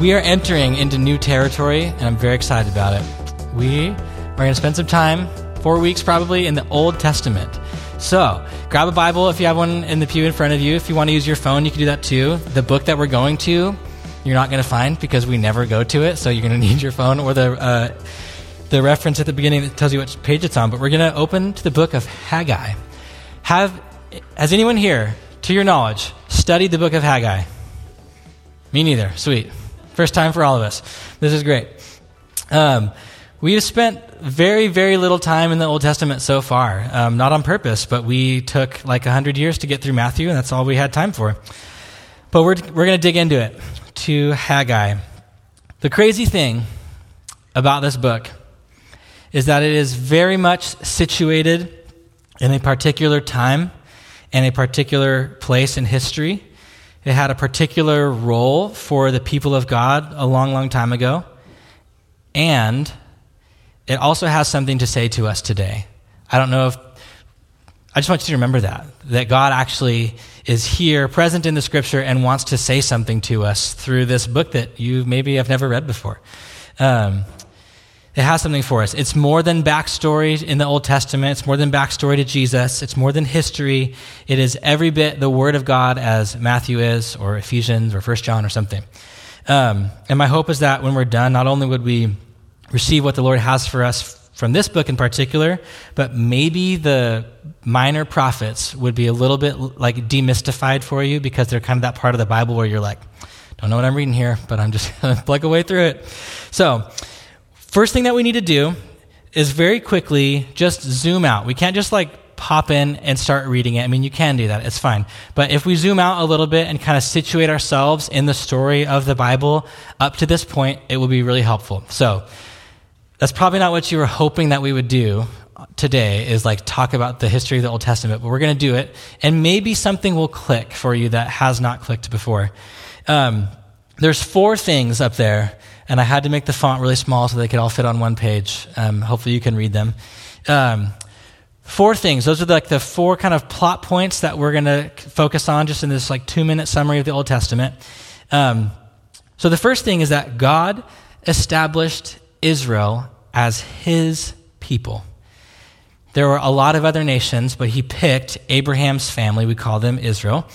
We are entering into new territory, and I'm very excited about it. We are going to spend some time, four weeks probably, in the Old Testament. So, grab a Bible if you have one in the pew in front of you. If you want to use your phone, you can do that too. The book that we're going to, you're not going to find because we never go to it, so you're going to need your phone or the. Uh, the reference at the beginning that tells you which page it's on, but we're going to open to the book of Haggai. Have has anyone here, to your knowledge, studied the book of Haggai? Me neither. Sweet. First time for all of us. This is great. Um, we have spent very, very little time in the Old Testament so far. Um, not on purpose, but we took like 100 years to get through Matthew, and that's all we had time for. But we're, we're going to dig into it, to Haggai. The crazy thing about this book is that it is very much situated in a particular time and a particular place in history. It had a particular role for the people of God a long, long time ago. And it also has something to say to us today. I don't know if, I just want you to remember that, that God actually is here, present in the scripture, and wants to say something to us through this book that you maybe have never read before. Um, it has something for us. It's more than backstory in the Old Testament. It's more than backstory to Jesus. It's more than history. It is every bit the Word of God as Matthew is, or Ephesians, or First John, or something. Um, and my hope is that when we're done, not only would we receive what the Lord has for us from this book in particular, but maybe the minor prophets would be a little bit like demystified for you because they're kind of that part of the Bible where you're like, don't know what I'm reading here, but I'm just going to plug away through it. So, First thing that we need to do is very quickly just zoom out. We can't just like pop in and start reading it. I mean, you can do that, it's fine. But if we zoom out a little bit and kind of situate ourselves in the story of the Bible up to this point, it will be really helpful. So, that's probably not what you were hoping that we would do today is like talk about the history of the Old Testament, but we're going to do it. And maybe something will click for you that has not clicked before. Um, there's four things up there and I had to make the font really small so they could all fit on one page. Um, hopefully, you can read them. Um, four things. Those are like the four kind of plot points that we're going to focus on just in this like two minute summary of the Old Testament. Um, so the first thing is that God established Israel as His people. There were a lot of other nations, but He picked Abraham's family. We call them Israel.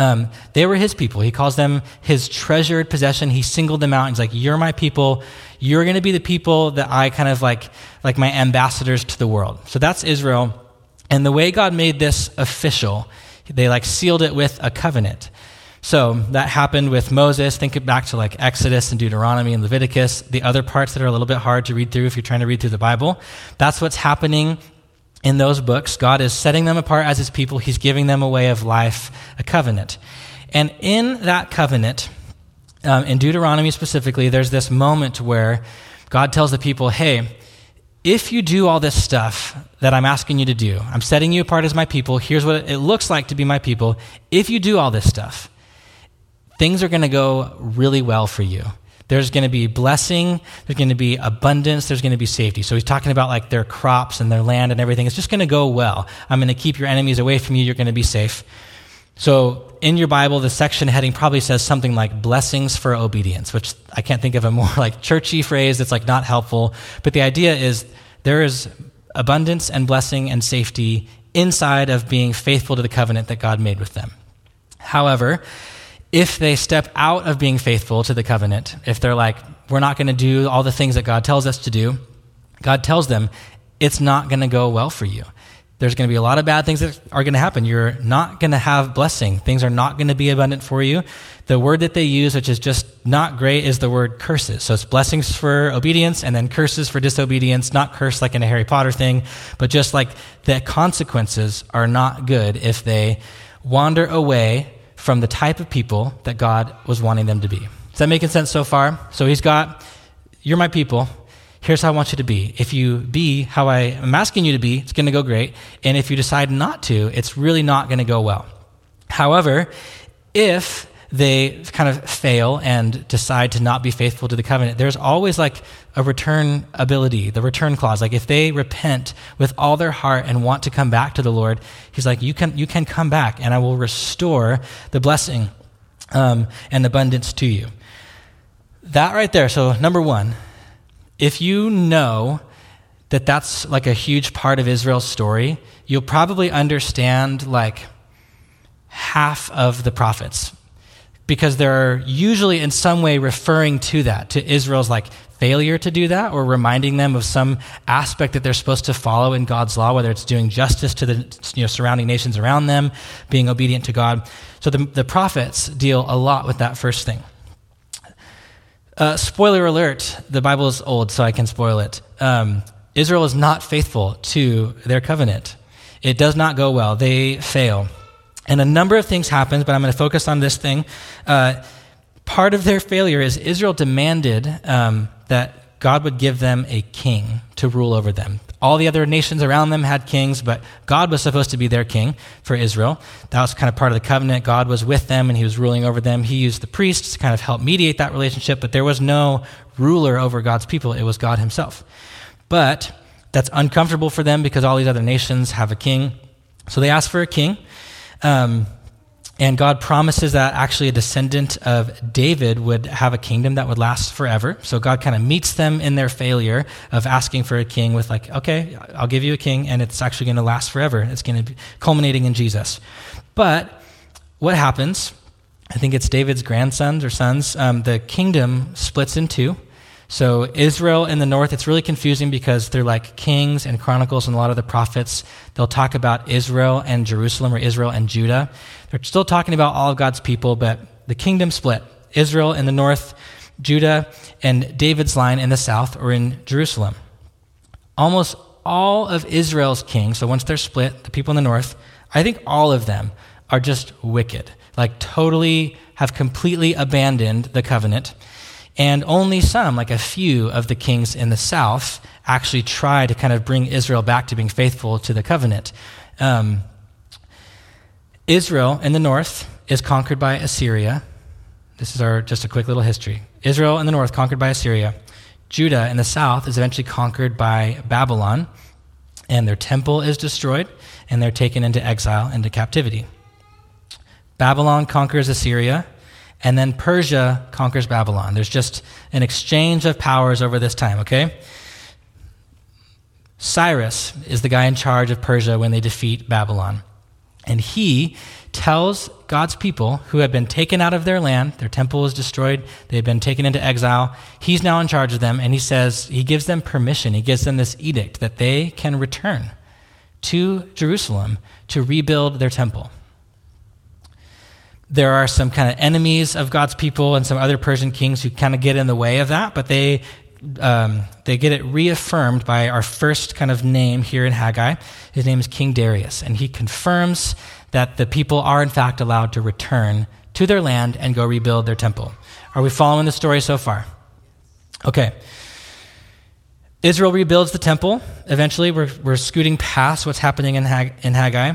Um, they were his people. He calls them his treasured possession. He singled them out. He's like, "You're my people. You're going to be the people that I kind of like, like my ambassadors to the world." So that's Israel. And the way God made this official, they like sealed it with a covenant. So that happened with Moses. Think back to like Exodus and Deuteronomy and Leviticus, the other parts that are a little bit hard to read through if you're trying to read through the Bible. That's what's happening in those books, God is setting them apart as his people. He's giving them a way of life, a covenant. And in that covenant, um, in Deuteronomy specifically, there's this moment where God tells the people, hey, if you do all this stuff that I'm asking you to do, I'm setting you apart as my people, here's what it looks like to be my people. If you do all this stuff, things are going to go really well for you. There's going to be blessing, there's going to be abundance, there's going to be safety. So he's talking about like their crops and their land and everything. It's just going to go well. I'm going to keep your enemies away from you. You're going to be safe. So in your Bible, the section heading probably says something like blessings for obedience, which I can't think of a more like churchy phrase that's like not helpful. But the idea is there is abundance and blessing and safety inside of being faithful to the covenant that God made with them. However, if they step out of being faithful to the covenant, if they're like, we're not going to do all the things that God tells us to do, God tells them it's not going to go well for you. There's going to be a lot of bad things that are going to happen. You're not going to have blessing. Things are not going to be abundant for you. The word that they use, which is just not great, is the word curses. So it's blessings for obedience and then curses for disobedience, not curse like in a Harry Potter thing, but just like the consequences are not good if they wander away from the type of people that God was wanting them to be. Is that making sense so far? So he's got, you're my people. Here's how I want you to be. If you be how I am asking you to be, it's going to go great. And if you decide not to, it's really not going to go well. However, if they kind of fail and decide to not be faithful to the covenant, there's always like a return ability, the return clause. Like if they repent with all their heart and want to come back to the Lord, He's like, you can, you can come back and I will restore the blessing um, and abundance to you. that right there. So, number one, if you know that that's like a huge part of Israel's story, you'll probably understand like half of the prophets because they're usually in some way referring to that, to Israel's like failure to do that or reminding them of some aspect that they're supposed to follow in God's law, whether it's doing justice to the you know, surrounding nations around them, being obedient to God. So the, the prophets deal a lot with that first thing. Uh, spoiler alert the Bible is old, so I can spoil it. Um, Israel is not faithful to their covenant. It does not go well. They fail. And a number of things happen, but I'm going to focus on this thing. Uh, part of their failure is Israel demanded um, that God would give them a king to rule over them. All the other nations around them had kings, but God was supposed to be their king for Israel. That was kind of part of the covenant. God was with them and he was ruling over them. He used the priests to kind of help mediate that relationship, but there was no ruler over God's people. It was God himself. But that's uncomfortable for them because all these other nations have a king. So they asked for a king. Um, and God promises that actually a descendant of David would have a kingdom that would last forever. So God kind of meets them in their failure of asking for a king with, like, okay, I'll give you a king, and it's actually going to last forever. It's going to be culminating in Jesus. But what happens? I think it's David's grandsons or sons. Um, the kingdom splits in two. So Israel in the north, it's really confusing because they're like Kings and Chronicles and a lot of the prophets. They'll talk about Israel and Jerusalem or Israel and Judah. They're still talking about all of God's people, but the kingdom split. Israel in the north, Judah and David's line in the south or in Jerusalem. Almost all of Israel's kings, so once they're split, the people in the north, I think all of them are just wicked. Like totally have completely abandoned the covenant and only some, like a few of the kings in the south, actually try to kind of bring Israel back to being faithful to the covenant. Um, Israel in the north is conquered by Assyria. This is our just a quick little history. Israel in the north conquered by Assyria. Judah in the south is eventually conquered by Babylon, and their temple is destroyed, and they're taken into exile, into captivity. Babylon conquers Assyria and then Persia conquers Babylon. There's just an exchange of powers over this time, okay? Cyrus is the guy in charge of Persia when they defeat Babylon. And he tells God's people who have been taken out of their land, their temple is destroyed, they've been taken into exile. He's now in charge of them, and he says, he gives them permission, he gives them this edict that they can return to Jerusalem to rebuild their temple there are some kind of enemies of God's people and some other Persian kings who kind of get in the way of that, but they um, they get it reaffirmed by our first kind of name here in Haggai. His name is King Darius, and he confirms that the people are in fact allowed to return to their land and go rebuild their temple. Are we following the story so far? Okay. Israel rebuilds the temple. Eventually, we're, we're scooting past what's happening in, Hag, in Haggai.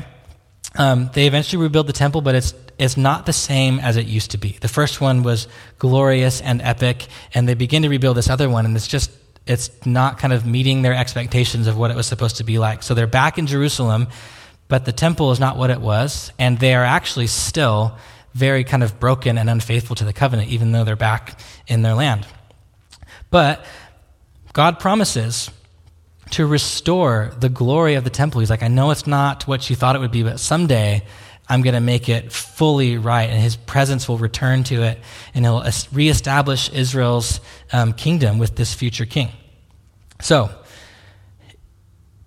Um, they eventually rebuild the temple, but it's is not the same as it used to be. The first one was glorious and epic, and they begin to rebuild this other one, and it's just it's not kind of meeting their expectations of what it was supposed to be like. So they're back in Jerusalem, but the temple is not what it was, and they are actually still very kind of broken and unfaithful to the covenant, even though they're back in their land. But God promises to restore the glory of the temple. He's like, I know it's not what you thought it would be, but someday I'm going to make it fully right, and his presence will return to it, and he'll reestablish Israel's um, kingdom with this future king. So,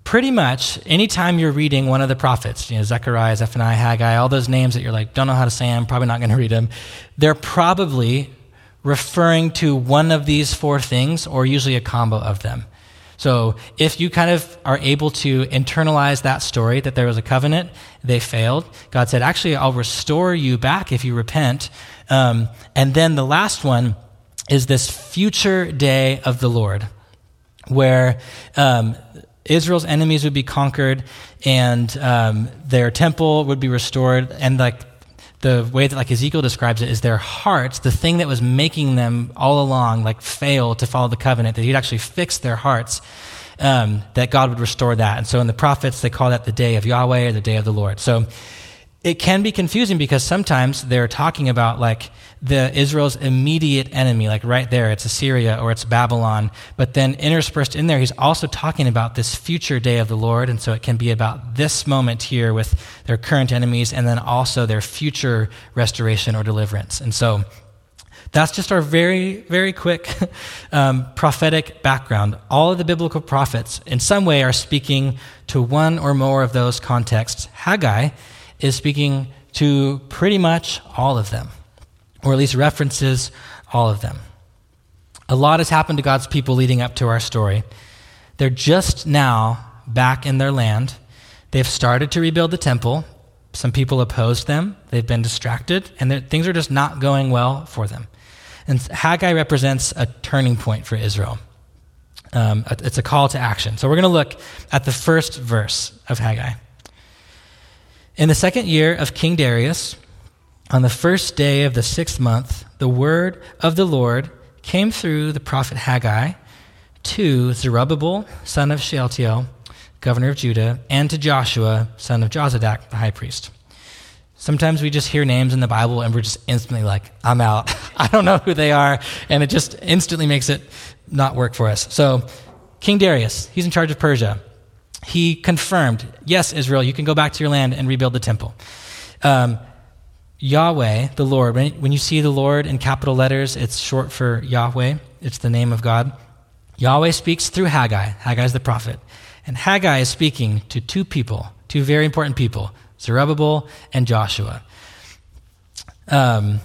pretty much anytime you're reading one of the prophets, you know, Zechariah, Zephaniah, Haggai, all those names that you're like, don't know how to say them, probably not going to read them, they're probably referring to one of these four things, or usually a combo of them. So if you kind of are able to internalize that story that there was a covenant, they failed. God said, actually, I'll restore you back if you repent. Um, and then the last one is this future day of the Lord, where um, Israel's enemies would be conquered and um, their temple would be restored, and like the way that like Ezekiel describes it is their hearts, the thing that was making them all along like fail to follow the covenant, that he'd actually fix their hearts, um, that God would restore that. And so in the prophets, they call that the day of Yahweh or the day of the Lord. So it can be confusing because sometimes they're talking about like the Israel's immediate enemy, like right there, it's Assyria or it's Babylon. But then interspersed in there, he's also talking about this future day of the Lord. And so it can be about this moment here with their current enemies and then also their future restoration or deliverance. And so that's just our very, very quick um, prophetic background. All of the biblical prophets, in some way, are speaking to one or more of those contexts. Haggai is speaking to pretty much all of them, or at least references all of them. A lot has happened to God's people leading up to our story. They're just now back in their land. They've started to rebuild the temple. Some people opposed them. They've been distracted, and things are just not going well for them. And Haggai represents a turning point for Israel. Um, it's a call to action. So we're going to look at the first verse of Haggai. In the second year of King Darius, on the first day of the sixth month, the word of the Lord came through the prophet Haggai to Zerubbabel, son of Shealtiel, governor of Judah, and to Joshua, son of Jozadak, the high priest. Sometimes we just hear names in the Bible and we're just instantly like, I'm out. I don't know who they are. And it just instantly makes it not work for us. So, King Darius, he's in charge of Persia. He confirmed, yes, Israel, you can go back to your land and rebuild the temple. Um, Yahweh, the Lord, when, when you see the Lord in capital letters, it's short for Yahweh, it's the name of God. Yahweh speaks through Haggai. Haggai is the prophet. And Haggai is speaking to two people, two very important people Zerubbabel and Joshua. Um,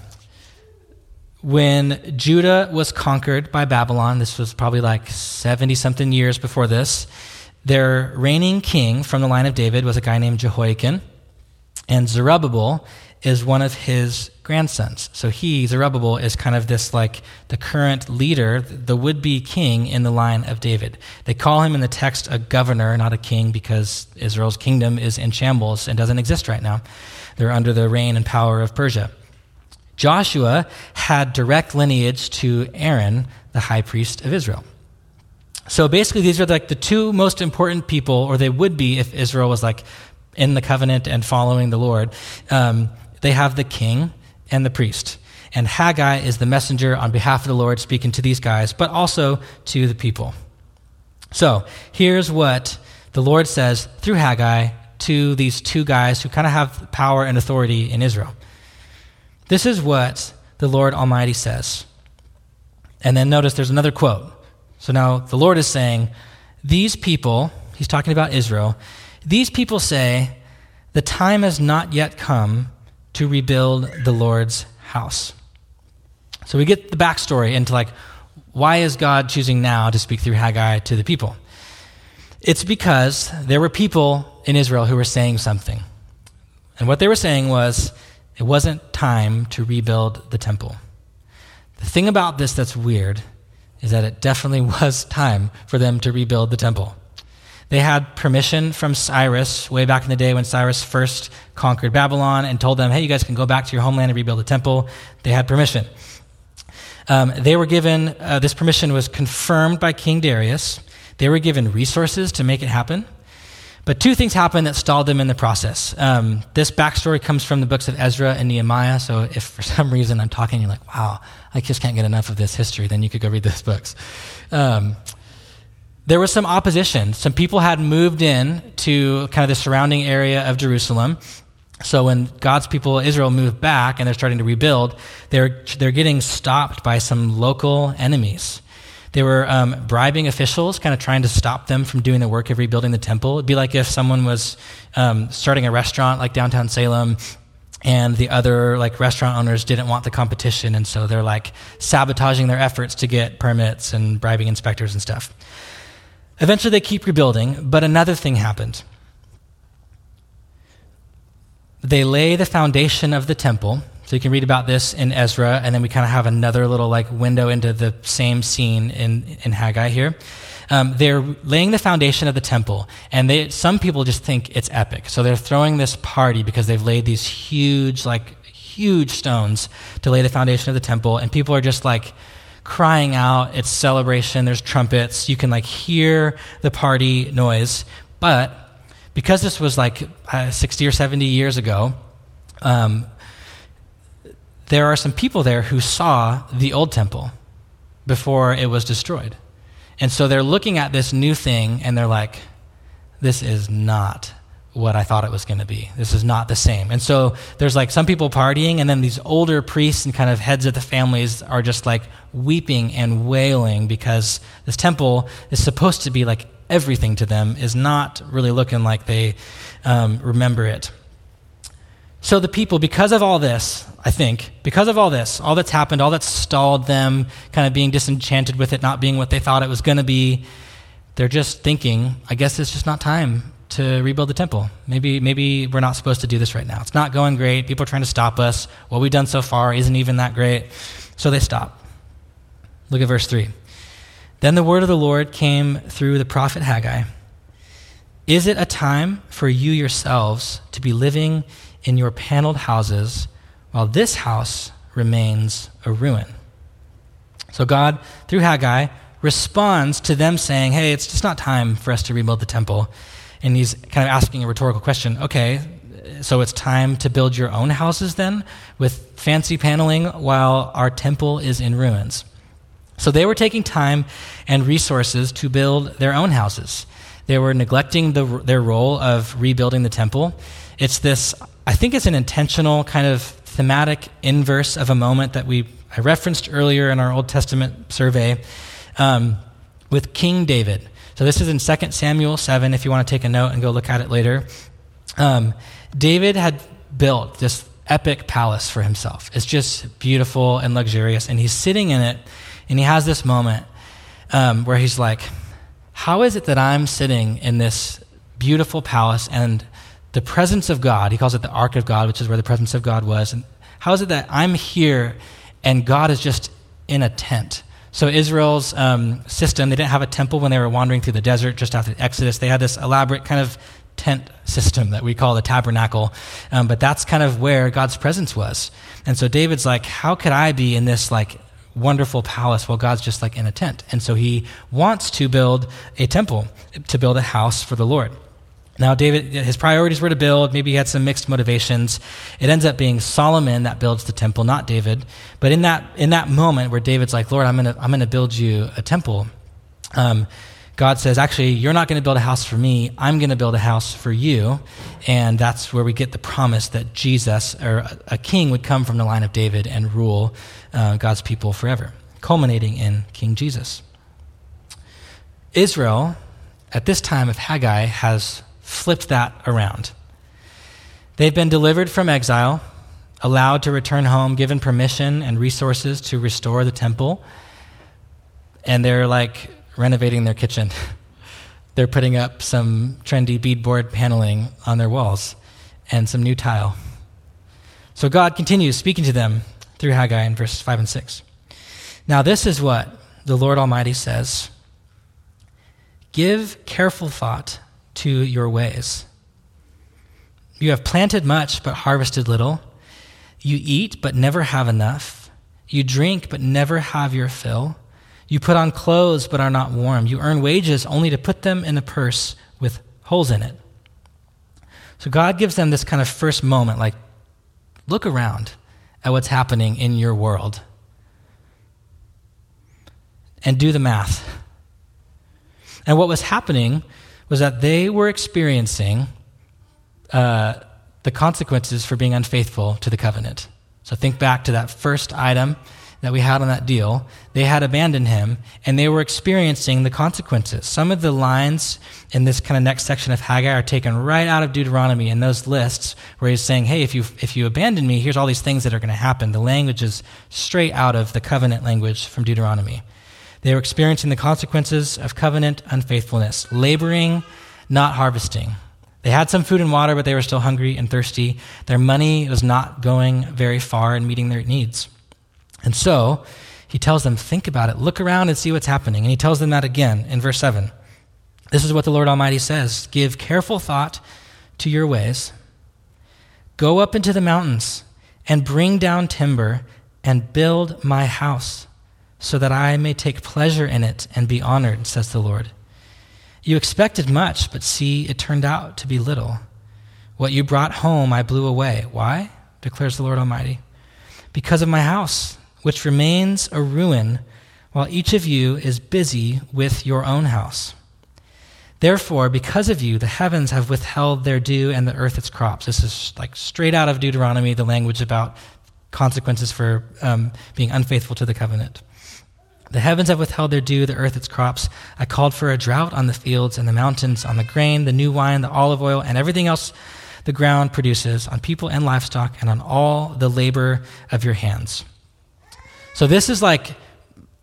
when Judah was conquered by Babylon, this was probably like 70 something years before this, their reigning king from the line of David was a guy named Jehoiakim, and Zerubbabel is one of his grandsons. So he, Zerubbabel, is kind of this like the current leader, the would be king in the line of David. They call him in the text a governor, not a king, because Israel's kingdom is in shambles and doesn't exist right now. They're under the reign and power of Persia. Joshua had direct lineage to Aaron, the high priest of Israel. So basically, these are like the two most important people, or they would be if Israel was like in the covenant and following the Lord. Um, they have the king and the priest. And Haggai is the messenger on behalf of the Lord speaking to these guys, but also to the people. So here's what the Lord says through Haggai to these two guys who kind of have power and authority in Israel. This is what the Lord Almighty says. And then notice there's another quote. So now the Lord is saying, These people, he's talking about Israel, these people say, The time has not yet come to rebuild the Lord's house. So we get the backstory into like, why is God choosing now to speak through Haggai to the people? It's because there were people in Israel who were saying something. And what they were saying was, it wasn't time to rebuild the temple. The thing about this that's weird is that it definitely was time for them to rebuild the temple. They had permission from Cyrus way back in the day when Cyrus first conquered Babylon and told them, hey, you guys can go back to your homeland and rebuild the temple. They had permission. Um, they were given, uh, this permission was confirmed by King Darius. They were given resources to make it happen. But two things happened that stalled them in the process. Um, this backstory comes from the books of Ezra and Nehemiah. So if for some reason I'm talking, you're like, wow, I just can't get enough of this history, then you could go read those books. Um, there was some opposition. Some people had moved in to kind of the surrounding area of Jerusalem. So when God's people, Israel, moved back and they're starting to rebuild, they're, they're getting stopped by some local enemies. They were um, bribing officials, kind of trying to stop them from doing the work of rebuilding the temple. It'd be like if someone was um, starting a restaurant like downtown Salem and the other like restaurant owners didn't want the competition and so they're like sabotaging their efforts to get permits and bribing inspectors and stuff Eventually, they keep rebuilding, but another thing happened. They lay the foundation of the temple. So you can read about this in Ezra, and then we kind of have another little like window into the same scene in, in Haggai here. Um, they're laying the foundation of the temple, and they, some people just think it's epic. So they're throwing this party because they've laid these huge, like huge stones to lay the foundation of the temple, and people are just like crying out. It's celebration. There's trumpets. You can like hear the party noise. But because this was like uh, 60 or 70 years ago, um, there are some people there who saw the old temple before it was destroyed. And so they're looking at this new thing and they're like, this is not what I thought it was going to be. This is not the same. And so there's like some people partying, and then these older priests and kind of heads of the families are just like weeping and wailing because this temple is supposed to be like everything to them, is not really looking like they um, remember it. So the people, because of all this, I think, because of all this, all that's happened, all that's stalled them, kind of being disenchanted with it not being what they thought it was going to be, they're just thinking, I guess it's just not time to rebuild the temple. Maybe, maybe we're not supposed to do this right now. It's not going great. People are trying to stop us. What we've done so far isn't even that great. So they stop. Look at verse 3. Then the word of the Lord came through the prophet Haggai. Is it a time for you yourselves to be living in your paneled houses while this house remains a ruin. So God, through Haggai, responds to them saying, Hey, it's just not time for us to rebuild the temple. And he's kind of asking a rhetorical question Okay, so it's time to build your own houses then with fancy paneling while our temple is in ruins. So they were taking time and resources to build their own houses. They were neglecting the, their role of rebuilding the temple. It's this I think it's an intentional kind of thematic inverse of a moment that we I referenced earlier in our Old Testament survey um, with King David. So this is in 2 Samuel 7, if you want to take a note and go look at it later. Um, David had built this epic palace for himself. It's just beautiful and luxurious, and he's sitting in it, and he has this moment um, where he's like, How is it that I'm sitting in this beautiful palace and the presence of God, he calls it the ark of God, which is where the presence of God was. And how is it that I'm here and God is just in a tent? So, Israel's um, system, they didn't have a temple when they were wandering through the desert just after the Exodus. They had this elaborate kind of tent system that we call the tabernacle. Um, but that's kind of where God's presence was. And so David's like, how could I be in this like wonderful palace while God's just like in a tent? And so he wants to build a temple, to build a house for the Lord. Now, David, his priorities were to build. Maybe he had some mixed motivations. It ends up being Solomon that builds the temple, not David. But in that, in that moment where David's like, Lord, I'm going to I'm going to build you a temple, um, God says, actually, you're not going to build a house for me. I'm going to build a house for you. And that's where we get the promise that Jesus, or a king, would come from the line of David and rule uh, God's people forever, culminating in King Jesus. Israel, at this time of Haggai, has flipped that around. They've been delivered from exile, allowed to return home, given permission and resources to restore the temple, and they're like renovating their kitchen. they're putting up some trendy beadboard paneling on their walls and some new tile. So God continues speaking to them through Haggai in verses 5 and 6. Now, this is what the Lord Almighty says Give careful thought to your ways. You have planted much, but harvested little. You eat, but never have enough. You drink, but never have your fill. You put on clothes, but are not warm. You earn wages only to put them in a purse with holes in it. So God gives them this kind of first moment like, look around at what's happening in your world and do the math. And what was happening was that they were experiencing uh, the consequences for being unfaithful to the covenant. So think back to that first item that we had on that deal. They had abandoned him, and they were experiencing the consequences. Some of the lines in this kind of next section of Haggai are taken right out of Deuteronomy in those lists where he's saying, hey, if you, if you abandon me, here's all these things that are going to happen. The language is straight out of the covenant language from Deuteronomy. They were experiencing the consequences of covenant unfaithfulness, laboring, not harvesting. They had some food and water, but they were still hungry and thirsty. Their money was not going very far in meeting their needs. And so he tells them, think about it, look around and see what's happening. And he tells them that again in verse 7. This is what the Lord Almighty says Give careful thought to your ways. Go up into the mountains and bring down timber and build my house so that I may take pleasure in it and be honored, says the Lord. You expected much, but see, it turned out to be little. What you brought home, I blew away. Why? declares the Lord Almighty, because of my house, which remains a ruin, while each of you is busy with your own house. Therefore, because of you, the heavens have withheld their dew and the earth its crops. This is like straight out of Deuteronomy, the language about consequences for um, being unfaithful to the covenant. The heavens have withheld their dew, the earth its crops. I called for a drought on the fields and the mountains, on the grain, the new wine, the olive oil, and everything else the ground produces, on people and livestock, and on all the labor of your hands. So, this is like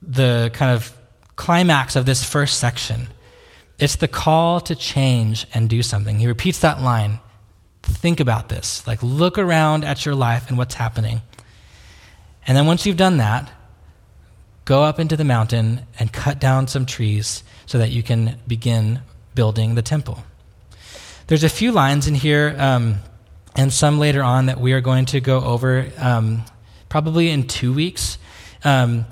the kind of climax of this first section. It's the call to change and do something. He repeats that line. Think about this. Like, look around at your life and what's happening. And then once you've done that, go up into the mountain and cut down some trees so that you can begin building the temple. There's a few lines in here um, and some later on that we are going to go over um, probably in two weeks. Um,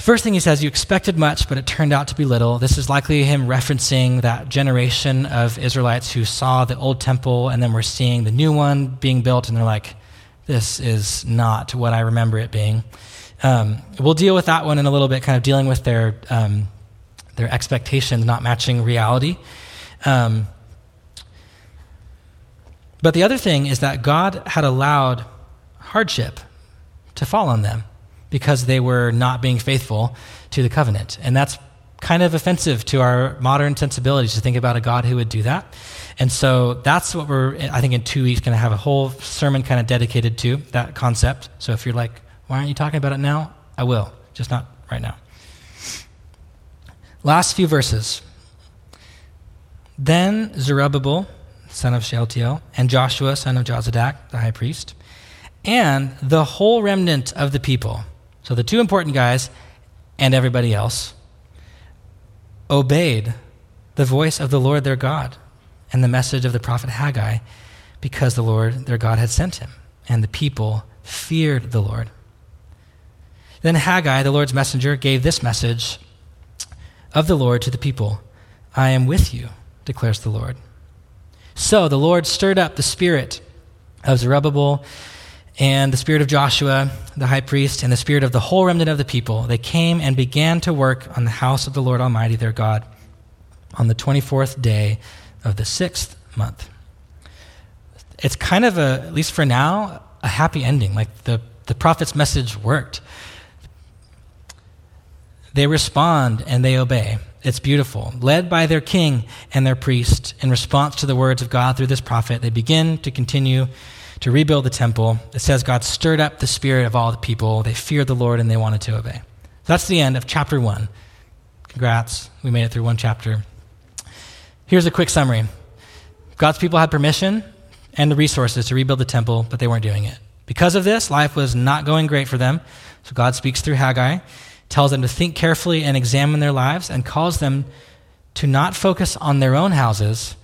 First thing he says, you expected much, but it turned out to be little. This is likely him referencing that generation of Israelites who saw the old temple and then were seeing the new one being built, and they're like, this is not what I remember it being. Um, we'll deal with that one in a little bit, kind of dealing with their, um, their expectations not matching reality. Um, but the other thing is that God had allowed hardship to fall on them because they were not being faithful to the covenant. And that's kind of offensive to our modern sensibilities to think about a God who would do that. And so that's what we're, I think, in two weeks, going to have a whole sermon kind of dedicated to that concept. So if you're like, why aren't you talking about it now? I will, just not right now. Last few verses. Then Zerubbabel, son of Shealtiel, and Joshua, son of Jozadak, the high priest, and the whole remnant of the people so the two important guys and everybody else obeyed the voice of the Lord their God and the message of the prophet Haggai because the Lord their God had sent him, and the people feared the Lord. Then Haggai, the Lord's messenger, gave this message of the Lord to the people I am with you, declares the Lord. So the Lord stirred up the spirit of Zerubbabel and the spirit of Joshua, the high priest, and the spirit of the whole remnant of the people, they came and began to work on the house of the Lord Almighty their God on the 24th day of the sixth month. It's kind of a, at least for now, a happy ending. Like the, the prophet's message worked. They respond and they obey. It's beautiful. Led by their king and their priest, in response to the words of God through this prophet, they begin to continue to rebuild the temple. It says God stirred up the spirit of all the people. They feared the Lord and they wanted to obey. That's the end of chapter one. Congrats. We made it through one chapter. Here's a quick summary God's people had permission and the resources to rebuild the temple, but they weren't doing it. Because of this, life was not going great for them. So God speaks through Haggai, tells them to think carefully and examine their lives, and calls them to not focus on their own houses,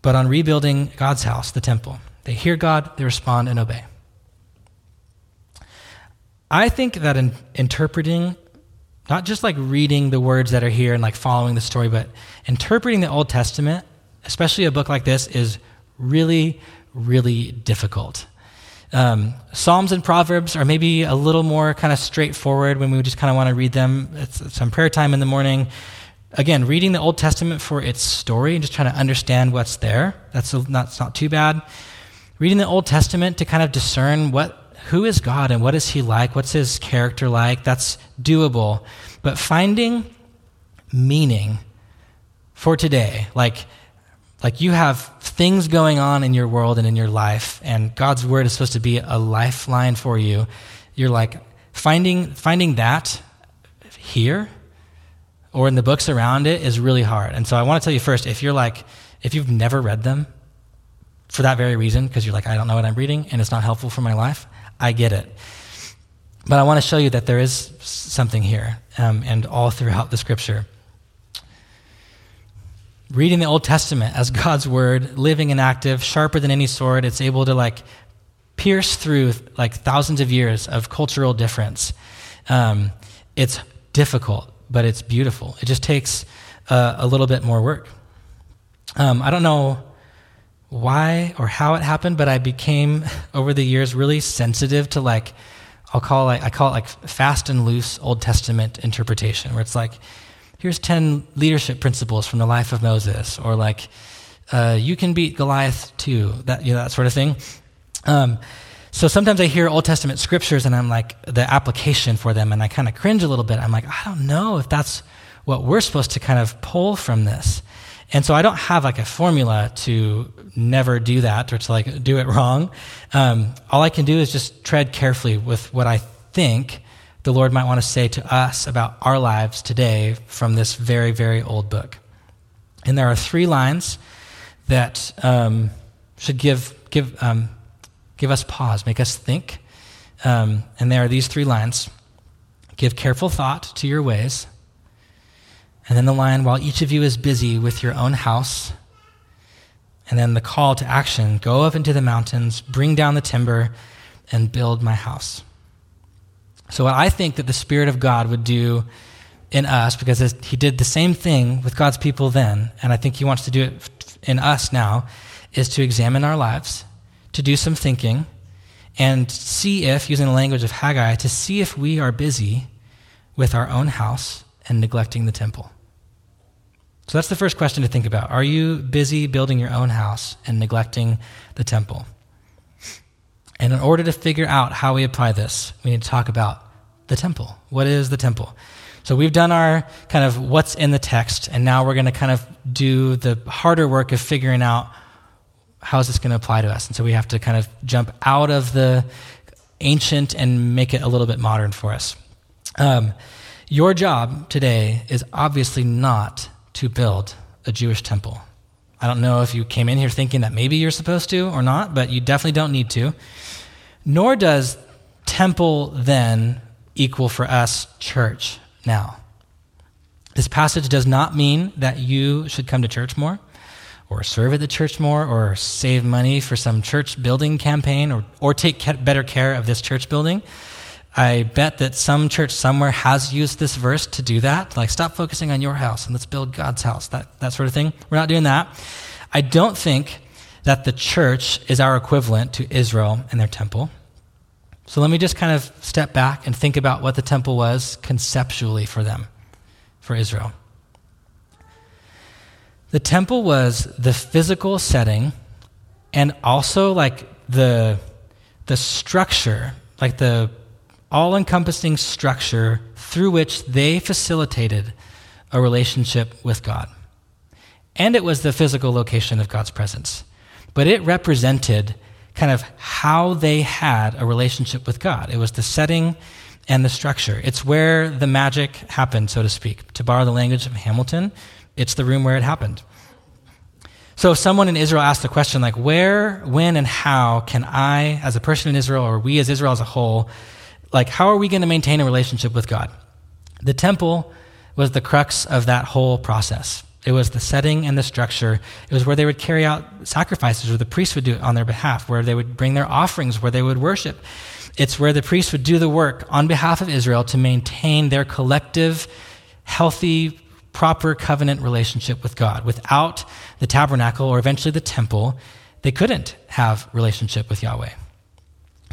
but on rebuilding God's house, the temple. They hear God, they respond and obey. I think that in interpreting, not just like reading the words that are here and like following the story, but interpreting the Old Testament, especially a book like this, is really, really difficult. Um, Psalms and Proverbs are maybe a little more kind of straightforward when we just kind of want to read them. It's some prayer time in the morning again, reading the Old Testament for its story and just trying to understand what's there, that's, not, that's not too bad reading the Old Testament to kind of discern what who is God and what is he like? What's his character like? That's doable. But finding meaning for today, like like you have things going on in your world and in your life and God's word is supposed to be a lifeline for you. You're like finding finding that here or in the books around it is really hard. And so I want to tell you first if you're like if you've never read them, for that very reason, because you're like, I don't know what I'm reading and it's not helpful for my life. I get it. But I want to show you that there is something here um, and all throughout the scripture. Reading the Old Testament as God's word, living and active, sharper than any sword, it's able to like pierce through like thousands of years of cultural difference. Um, it's difficult, but it's beautiful. It just takes uh, a little bit more work. Um, I don't know why or how it happened, but I became over the years really sensitive to like I'll call it I call it like fast and loose Old Testament interpretation, where it's like here's ten leadership principles from the life of Moses, or like uh, you can beat Goliath too, that you know, that sort of thing. Um, so sometimes I hear Old Testament scriptures and I'm like the application for them, and I kind of cringe a little bit. I'm like, I don't know if that's what we're supposed to kind of pull from this. And so I don't have like a formula to never do that or to like do it wrong. Um, all I can do is just tread carefully with what I think the Lord might want to say to us about our lives today from this very, very old book. And there are three lines that um, should give, give, um, give us pause, make us think. Um, and there are these three lines Give careful thought to your ways. And then the line, while each of you is busy with your own house. And then the call to action go up into the mountains, bring down the timber, and build my house. So, what I think that the Spirit of God would do in us, because He did the same thing with God's people then, and I think He wants to do it in us now, is to examine our lives, to do some thinking, and see if, using the language of Haggai, to see if we are busy with our own house and neglecting the temple. So that's the first question to think about. Are you busy building your own house and neglecting the temple? And in order to figure out how we apply this, we need to talk about the temple. What is the temple? So we've done our kind of what's in the text, and now we're going to kind of do the harder work of figuring out how is this going to apply to us. And so we have to kind of jump out of the ancient and make it a little bit modern for us. Um, your job today is obviously not to build a Jewish temple. I don't know if you came in here thinking that maybe you're supposed to or not, but you definitely don't need to. Nor does temple then equal for us church now. This passage does not mean that you should come to church more or serve at the church more or save money for some church building campaign or, or take better care of this church building. I bet that some church somewhere has used this verse to do that. Like, stop focusing on your house and let's build God's house, that, that sort of thing. We're not doing that. I don't think that the church is our equivalent to Israel and their temple. So let me just kind of step back and think about what the temple was conceptually for them, for Israel. The temple was the physical setting and also like the, the structure, like the all encompassing structure through which they facilitated a relationship with God. And it was the physical location of God's presence. But it represented kind of how they had a relationship with God. It was the setting and the structure. It's where the magic happened, so to speak. To borrow the language of Hamilton, it's the room where it happened. So if someone in Israel asked the question, like, where, when, and how can I, as a person in Israel, or we as Israel as a whole, like, how are we going to maintain a relationship with God? The temple was the crux of that whole process. It was the setting and the structure. It was where they would carry out sacrifices, where the priests would do it on their behalf, where they would bring their offerings, where they would worship. It's where the priests would do the work on behalf of Israel to maintain their collective, healthy, proper covenant relationship with God. Without the tabernacle, or eventually the temple, they couldn't have relationship with Yahweh.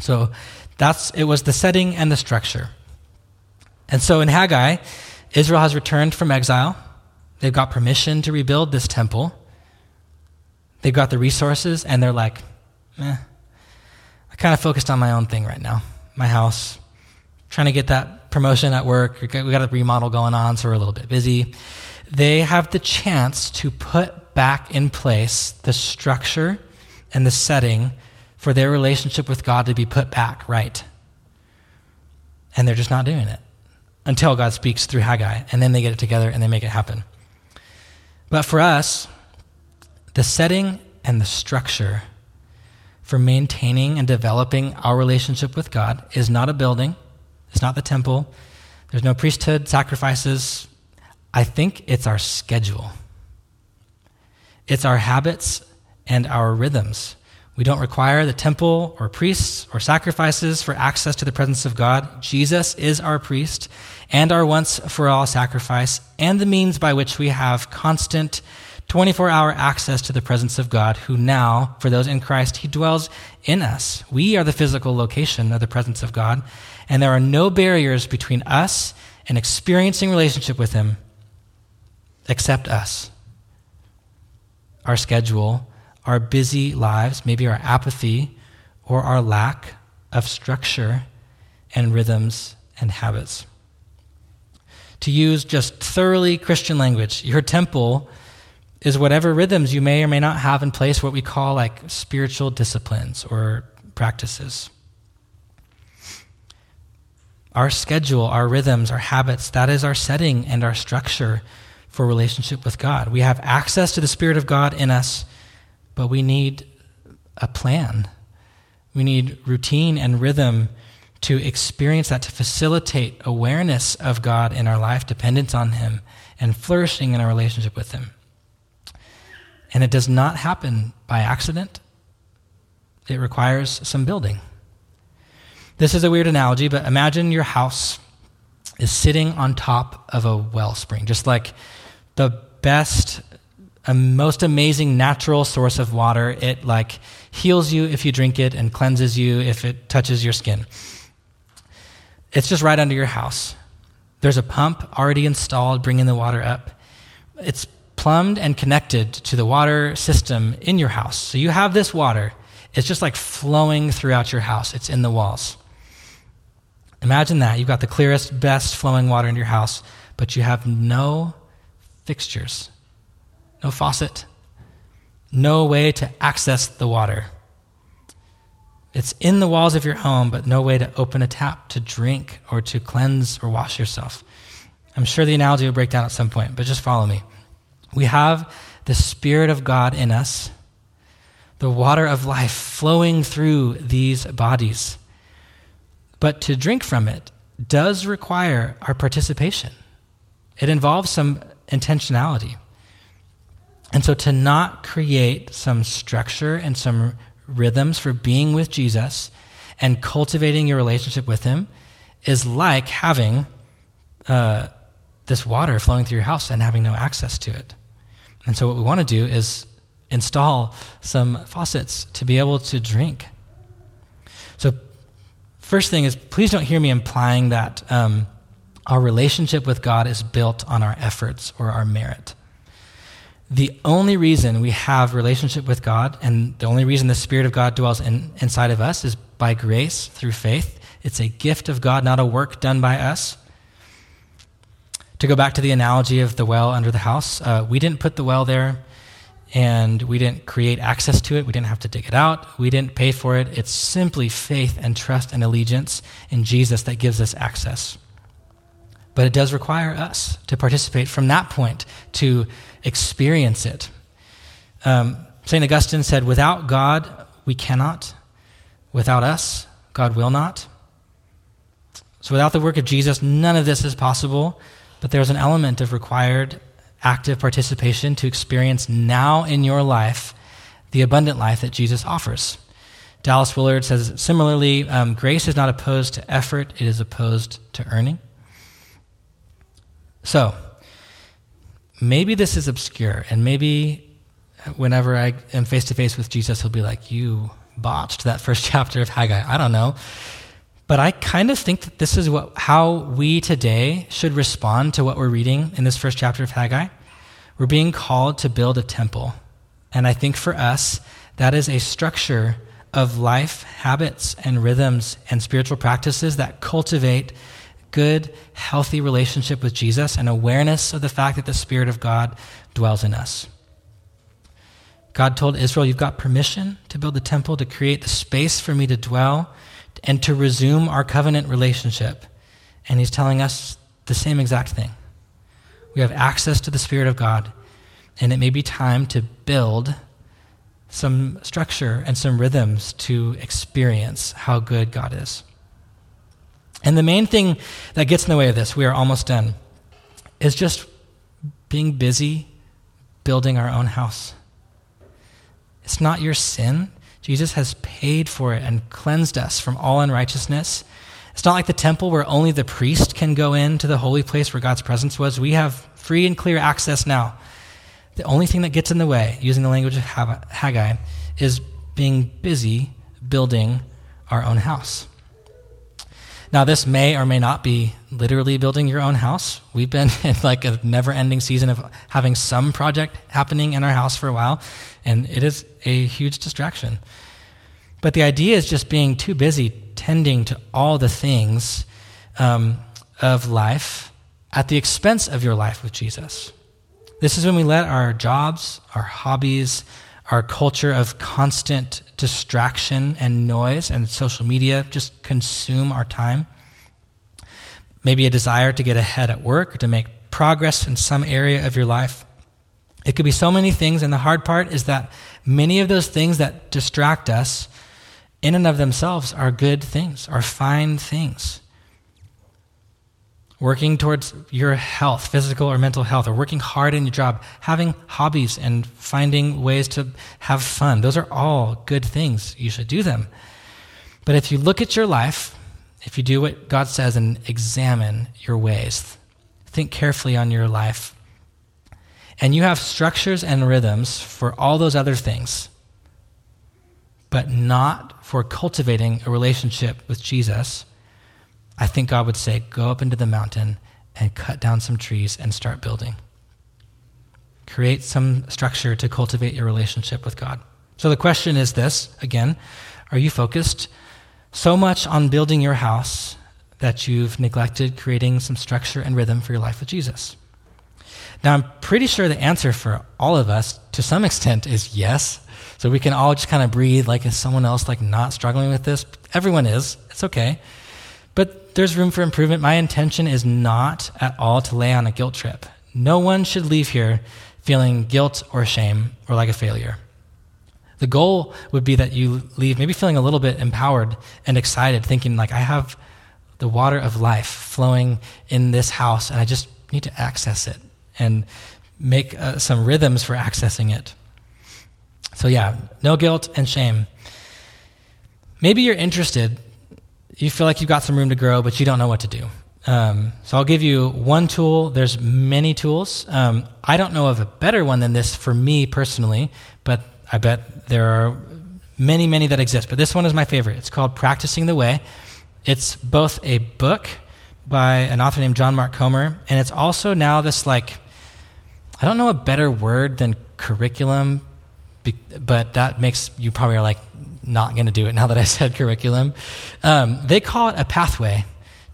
So that's, it was the setting and the structure. And so in Haggai, Israel has returned from exile. They've got permission to rebuild this temple. They've got the resources, and they're like, eh, I kind of focused on my own thing right now, my house, trying to get that promotion at work. We got a remodel going on, so we're a little bit busy. They have the chance to put back in place the structure and the setting for their relationship with God to be put back right. And they're just not doing it until God speaks through Haggai, and then they get it together and they make it happen. But for us, the setting and the structure for maintaining and developing our relationship with God is not a building, it's not the temple, there's no priesthood, sacrifices. I think it's our schedule, it's our habits and our rhythms. We don't require the temple or priests or sacrifices for access to the presence of God. Jesus is our priest and our once for all sacrifice and the means by which we have constant, 24 hour access to the presence of God, who now, for those in Christ, He dwells in us. We are the physical location of the presence of God, and there are no barriers between us and experiencing relationship with Him except us. Our schedule, our busy lives, maybe our apathy, or our lack of structure and rhythms and habits. To use just thoroughly Christian language, your temple is whatever rhythms you may or may not have in place, what we call like spiritual disciplines or practices. Our schedule, our rhythms, our habits, that is our setting and our structure for relationship with God. We have access to the Spirit of God in us, but we need a plan. We need routine and rhythm to experience that, to facilitate awareness of God in our life, dependence on Him, and flourishing in our relationship with Him. And it does not happen by accident, it requires some building. This is a weird analogy, but imagine your house is sitting on top of a wellspring, just like the best, a most amazing natural source of water. It like heals you if you drink it and cleanses you if it touches your skin. It's just right under your house. There's a pump already installed, bringing the water up. It's plumbed and connected to the water system in your house. So you have this water. It's just like flowing throughout your house, it's in the walls. Imagine that. You've got the clearest, best flowing water in your house, but you have no fixtures, no faucet, no way to access the water. It's in the walls of your home, but no way to open a tap to drink or to cleanse or wash yourself. I'm sure the analogy will break down at some point, but just follow me. We have the Spirit of God in us, the water of life flowing through these bodies. But to drink from it does require our participation, it involves some intentionality. And so to not create some structure and some rhythms for being with Jesus and cultivating your relationship with Him is like having uh, this water flowing through your house and having no access to it. And so, what we want to do is install some faucets to be able to drink. So, first thing is, please don't hear me implying that um, our relationship with God is built on our efforts or our merit the only reason we have relationship with God and the only reason the Spirit of God dwells in, inside of us is by grace through faith. It's a gift of God, not a work done by us. To go back to the analogy of the well under the house, uh, we didn't put the well there and we didn't create access to it. We didn't have to dig it out. We didn't pay for it. It's simply faith and trust and allegiance in Jesus that gives us access. But it does require us to participate from that point to experience it. Um, St. Augustine said, Without God, we cannot. Without us, God will not. So without the work of Jesus, none of this is possible, but there's an element of required active participation to experience now in your life the abundant life that Jesus offers. Dallas Willard says similarly, um, grace is not opposed to effort, it is opposed to earning. So, maybe this is obscure, and maybe whenever I am face to face with Jesus, he'll be like, You botched that first chapter of Haggai. I don't know. But I kind of think that this is what, how we today should respond to what we're reading in this first chapter of Haggai. We're being called to build a temple. And I think for us, that is a structure of life habits and rhythms and spiritual practices that cultivate good, healthy relationship with Jesus and awareness of the fact that the Spirit of God dwells in us. God told Israel, You've got permission to build the temple, to create the space for me to dwell, and to resume our covenant relationship. And He's telling us the same exact thing. We have access to the Spirit of God, and it may be time to build some structure and some rhythms to experience how good God is. And the main thing that gets in the way of this, we are almost done, is just being busy building our own house. It's not your sin. Jesus has paid for it and cleansed us from all unrighteousness. It's not like the temple where only the priest can go into the holy place where God's presence was. We have free and clear access now. the only thing that gets in the way, using the language of Haggai, is being busy building our own house. Now, this may or may not be literally building your own house. We've been in like a never ending season of having some project happening in our house for a while, and it is a huge distraction. But the idea is just being too busy tending to all the things um, of life at the expense of your life with Jesus. This is when we let our jobs, our hobbies, our culture of constant distraction and noise and social media just consume our time. Maybe a desire to get ahead at work or to make progress in some area of your life. It could be so many things, and the hard part is that many of those things that distract us, in and of themselves, are good things, are fine things working towards your health, physical or mental health, or working hard in your job, having hobbies and finding ways to have fun. Those are all good things. You should do them. But if you look at your life, if you do what God says and examine your ways, think carefully on your life, and you have structures and rhythms for all those other things, but not for cultivating a relationship with Jesus I think God would say, go up into the mountain and cut down some trees and start building. Create some structure to cultivate your relationship with God. So the question is this again, are you focused so much on building your house that you've neglected creating some structure and rhythm for your life with Jesus? Now, I'm pretty sure the answer for all of us, to some extent, is yes. So we can all just kind of breathe like is someone else like not struggling with this? Everyone is. It's okay. There's room for improvement. My intention is not at all to lay on a guilt trip. No one should leave here feeling guilt or shame or like a failure. The goal would be that you leave maybe feeling a little bit empowered and excited, thinking, like, I have the water of life flowing in this house, and I just need to access it and make uh, some rhythms for accessing it. So, yeah, no guilt and shame. Maybe you're interested you feel like you've got some room to grow, but you don't know what to do. Um, so I'll give you one tool. There's many tools. Um, I don't know of a better one than this for me personally, but I bet there are many, many that exist. But this one is my favorite. It's called Practicing the Way. It's both a book by an author named John Mark Comer, and it's also now this like, I don't know a better word than curriculum, but that makes you probably are like, not going to do it now that I said curriculum. Um, they call it a pathway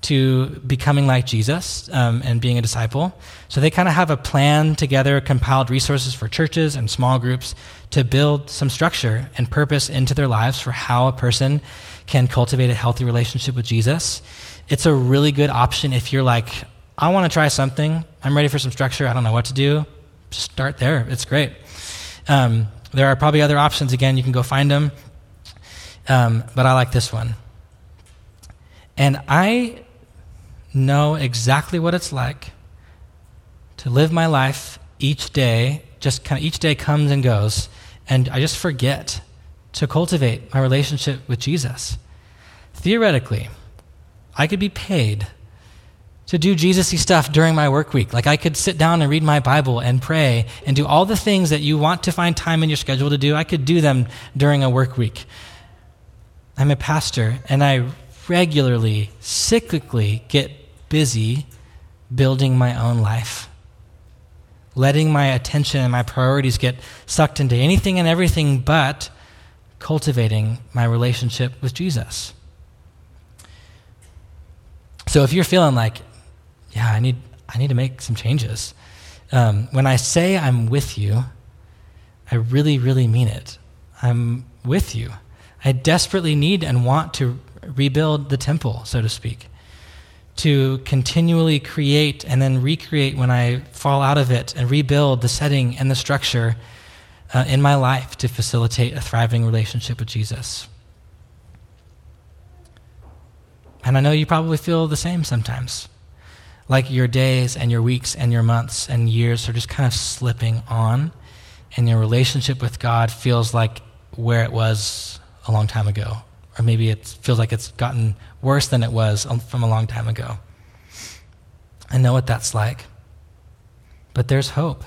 to becoming like Jesus um, and being a disciple. So they kind of have a plan together, compiled resources for churches and small groups to build some structure and purpose into their lives for how a person can cultivate a healthy relationship with Jesus. It's a really good option if you're like, I want to try something. I'm ready for some structure. I don't know what to do. Start there. It's great. Um, there are probably other options. Again, you can go find them. Um, but I like this one. And I know exactly what it's like to live my life each day, just kind of each day comes and goes, and I just forget to cultivate my relationship with Jesus. Theoretically, I could be paid to do Jesus-y stuff during my work week. Like I could sit down and read my Bible and pray and do all the things that you want to find time in your schedule to do. I could do them during a work week. I'm a pastor, and I regularly, cyclically get busy building my own life, letting my attention and my priorities get sucked into anything and everything but cultivating my relationship with Jesus. So if you're feeling like, yeah, I need, I need to make some changes, um, when I say I'm with you, I really, really mean it. I'm with you. I desperately need and want to rebuild the temple, so to speak, to continually create and then recreate when I fall out of it and rebuild the setting and the structure uh, in my life to facilitate a thriving relationship with Jesus. And I know you probably feel the same sometimes. Like your days and your weeks and your months and years are just kind of slipping on, and your relationship with God feels like where it was a long time ago. Or maybe it feels like it's gotten worse than it was um, from a long time ago. I know what that's like. But there's hope.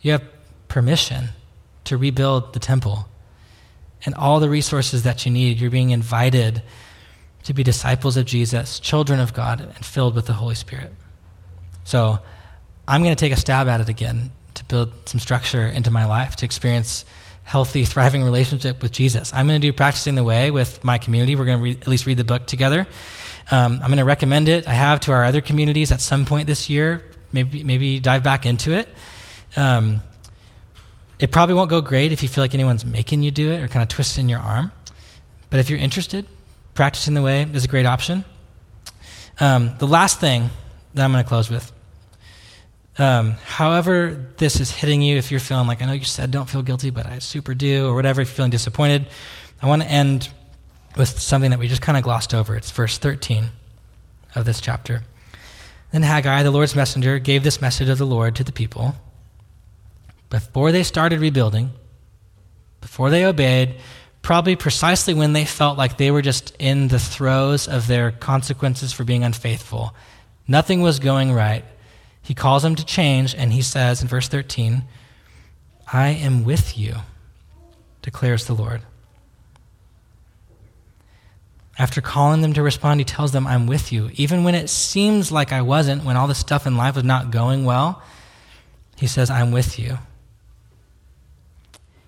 You have permission to rebuild the temple and all the resources that you need. You're being invited to be disciples of Jesus, children of God, and filled with the Holy Spirit. So I'm going to take a stab at it again to build some structure into my life, to experience healthy, thriving relationship with Jesus. I'm going to do practicing the way with my community. We're going to at least read the book together. Um, I'm going to recommend it. I have to our other communities at some point this year. Maybe maybe dive back into it. Um, it probably won't go great if you feel like anyone's making you do it or kind of twisting your arm. But if you're interested, practicing the way is a great option. Um, the last thing that I'm going to close with um, however, this is hitting you, if you're feeling like, I know you said don't feel guilty, but I super do, or whatever, if you're feeling disappointed, I want to end with something that we just kind of glossed over. It's verse 13 of this chapter. Then Haggai, the Lord's messenger, gave this message of the Lord to the people. Before they started rebuilding, before they obeyed, probably precisely when they felt like they were just in the throes of their consequences for being unfaithful, nothing was going right. He calls them to change, and he says in verse 13, I am with you, declares the Lord. After calling them to respond, he tells them, I'm with you. Even when it seems like I wasn't, when all the stuff in life was not going well, he says, I'm with you.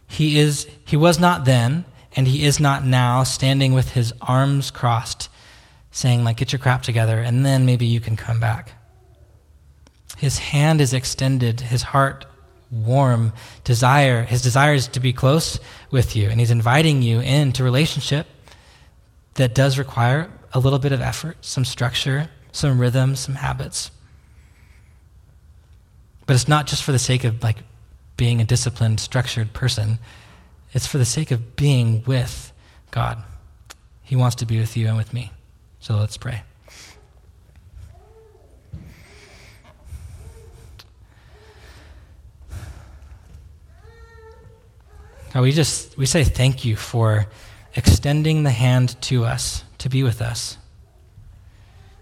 He, is, he was not then, and he is not now, standing with his arms crossed, saying, like, get your crap together, and then maybe you can come back. His hand is extended, his heart warm, desire. His desire is to be close with you, and he's inviting you into relationship that does require a little bit of effort, some structure, some rhythm, some habits. But it's not just for the sake of like being a disciplined, structured person. It's for the sake of being with God. He wants to be with you and with me. So let's pray. God, we just we say thank you for extending the hand to us to be with us,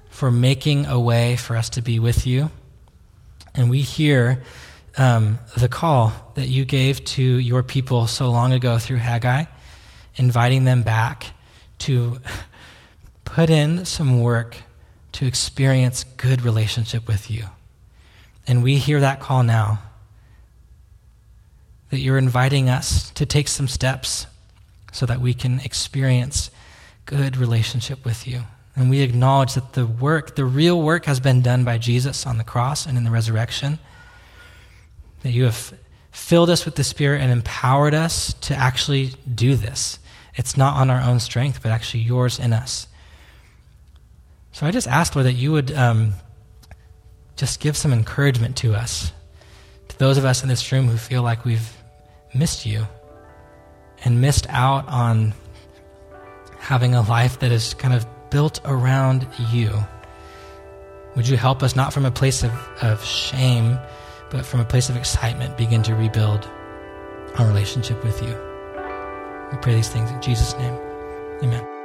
for making a way for us to be with you. And we hear um, the call that you gave to your people so long ago through Haggai, inviting them back to put in some work to experience good relationship with you. And we hear that call now that you're inviting us to take some steps so that we can experience good relationship with you. And we acknowledge that the work, the real work, has been done by Jesus on the cross and in the resurrection. That you have filled us with the Spirit and empowered us to actually do this. It's not on our own strength, but actually yours in us. So I just ask, Lord, that you would um, just give some encouragement to us, to those of us in this room who feel like we've missed you and missed out on having a life that is kind of built around you. Would you help us not from a place of, of shame, but from a place of excitement begin to rebuild our relationship with you? We pray these things in Jesus' name. Amen.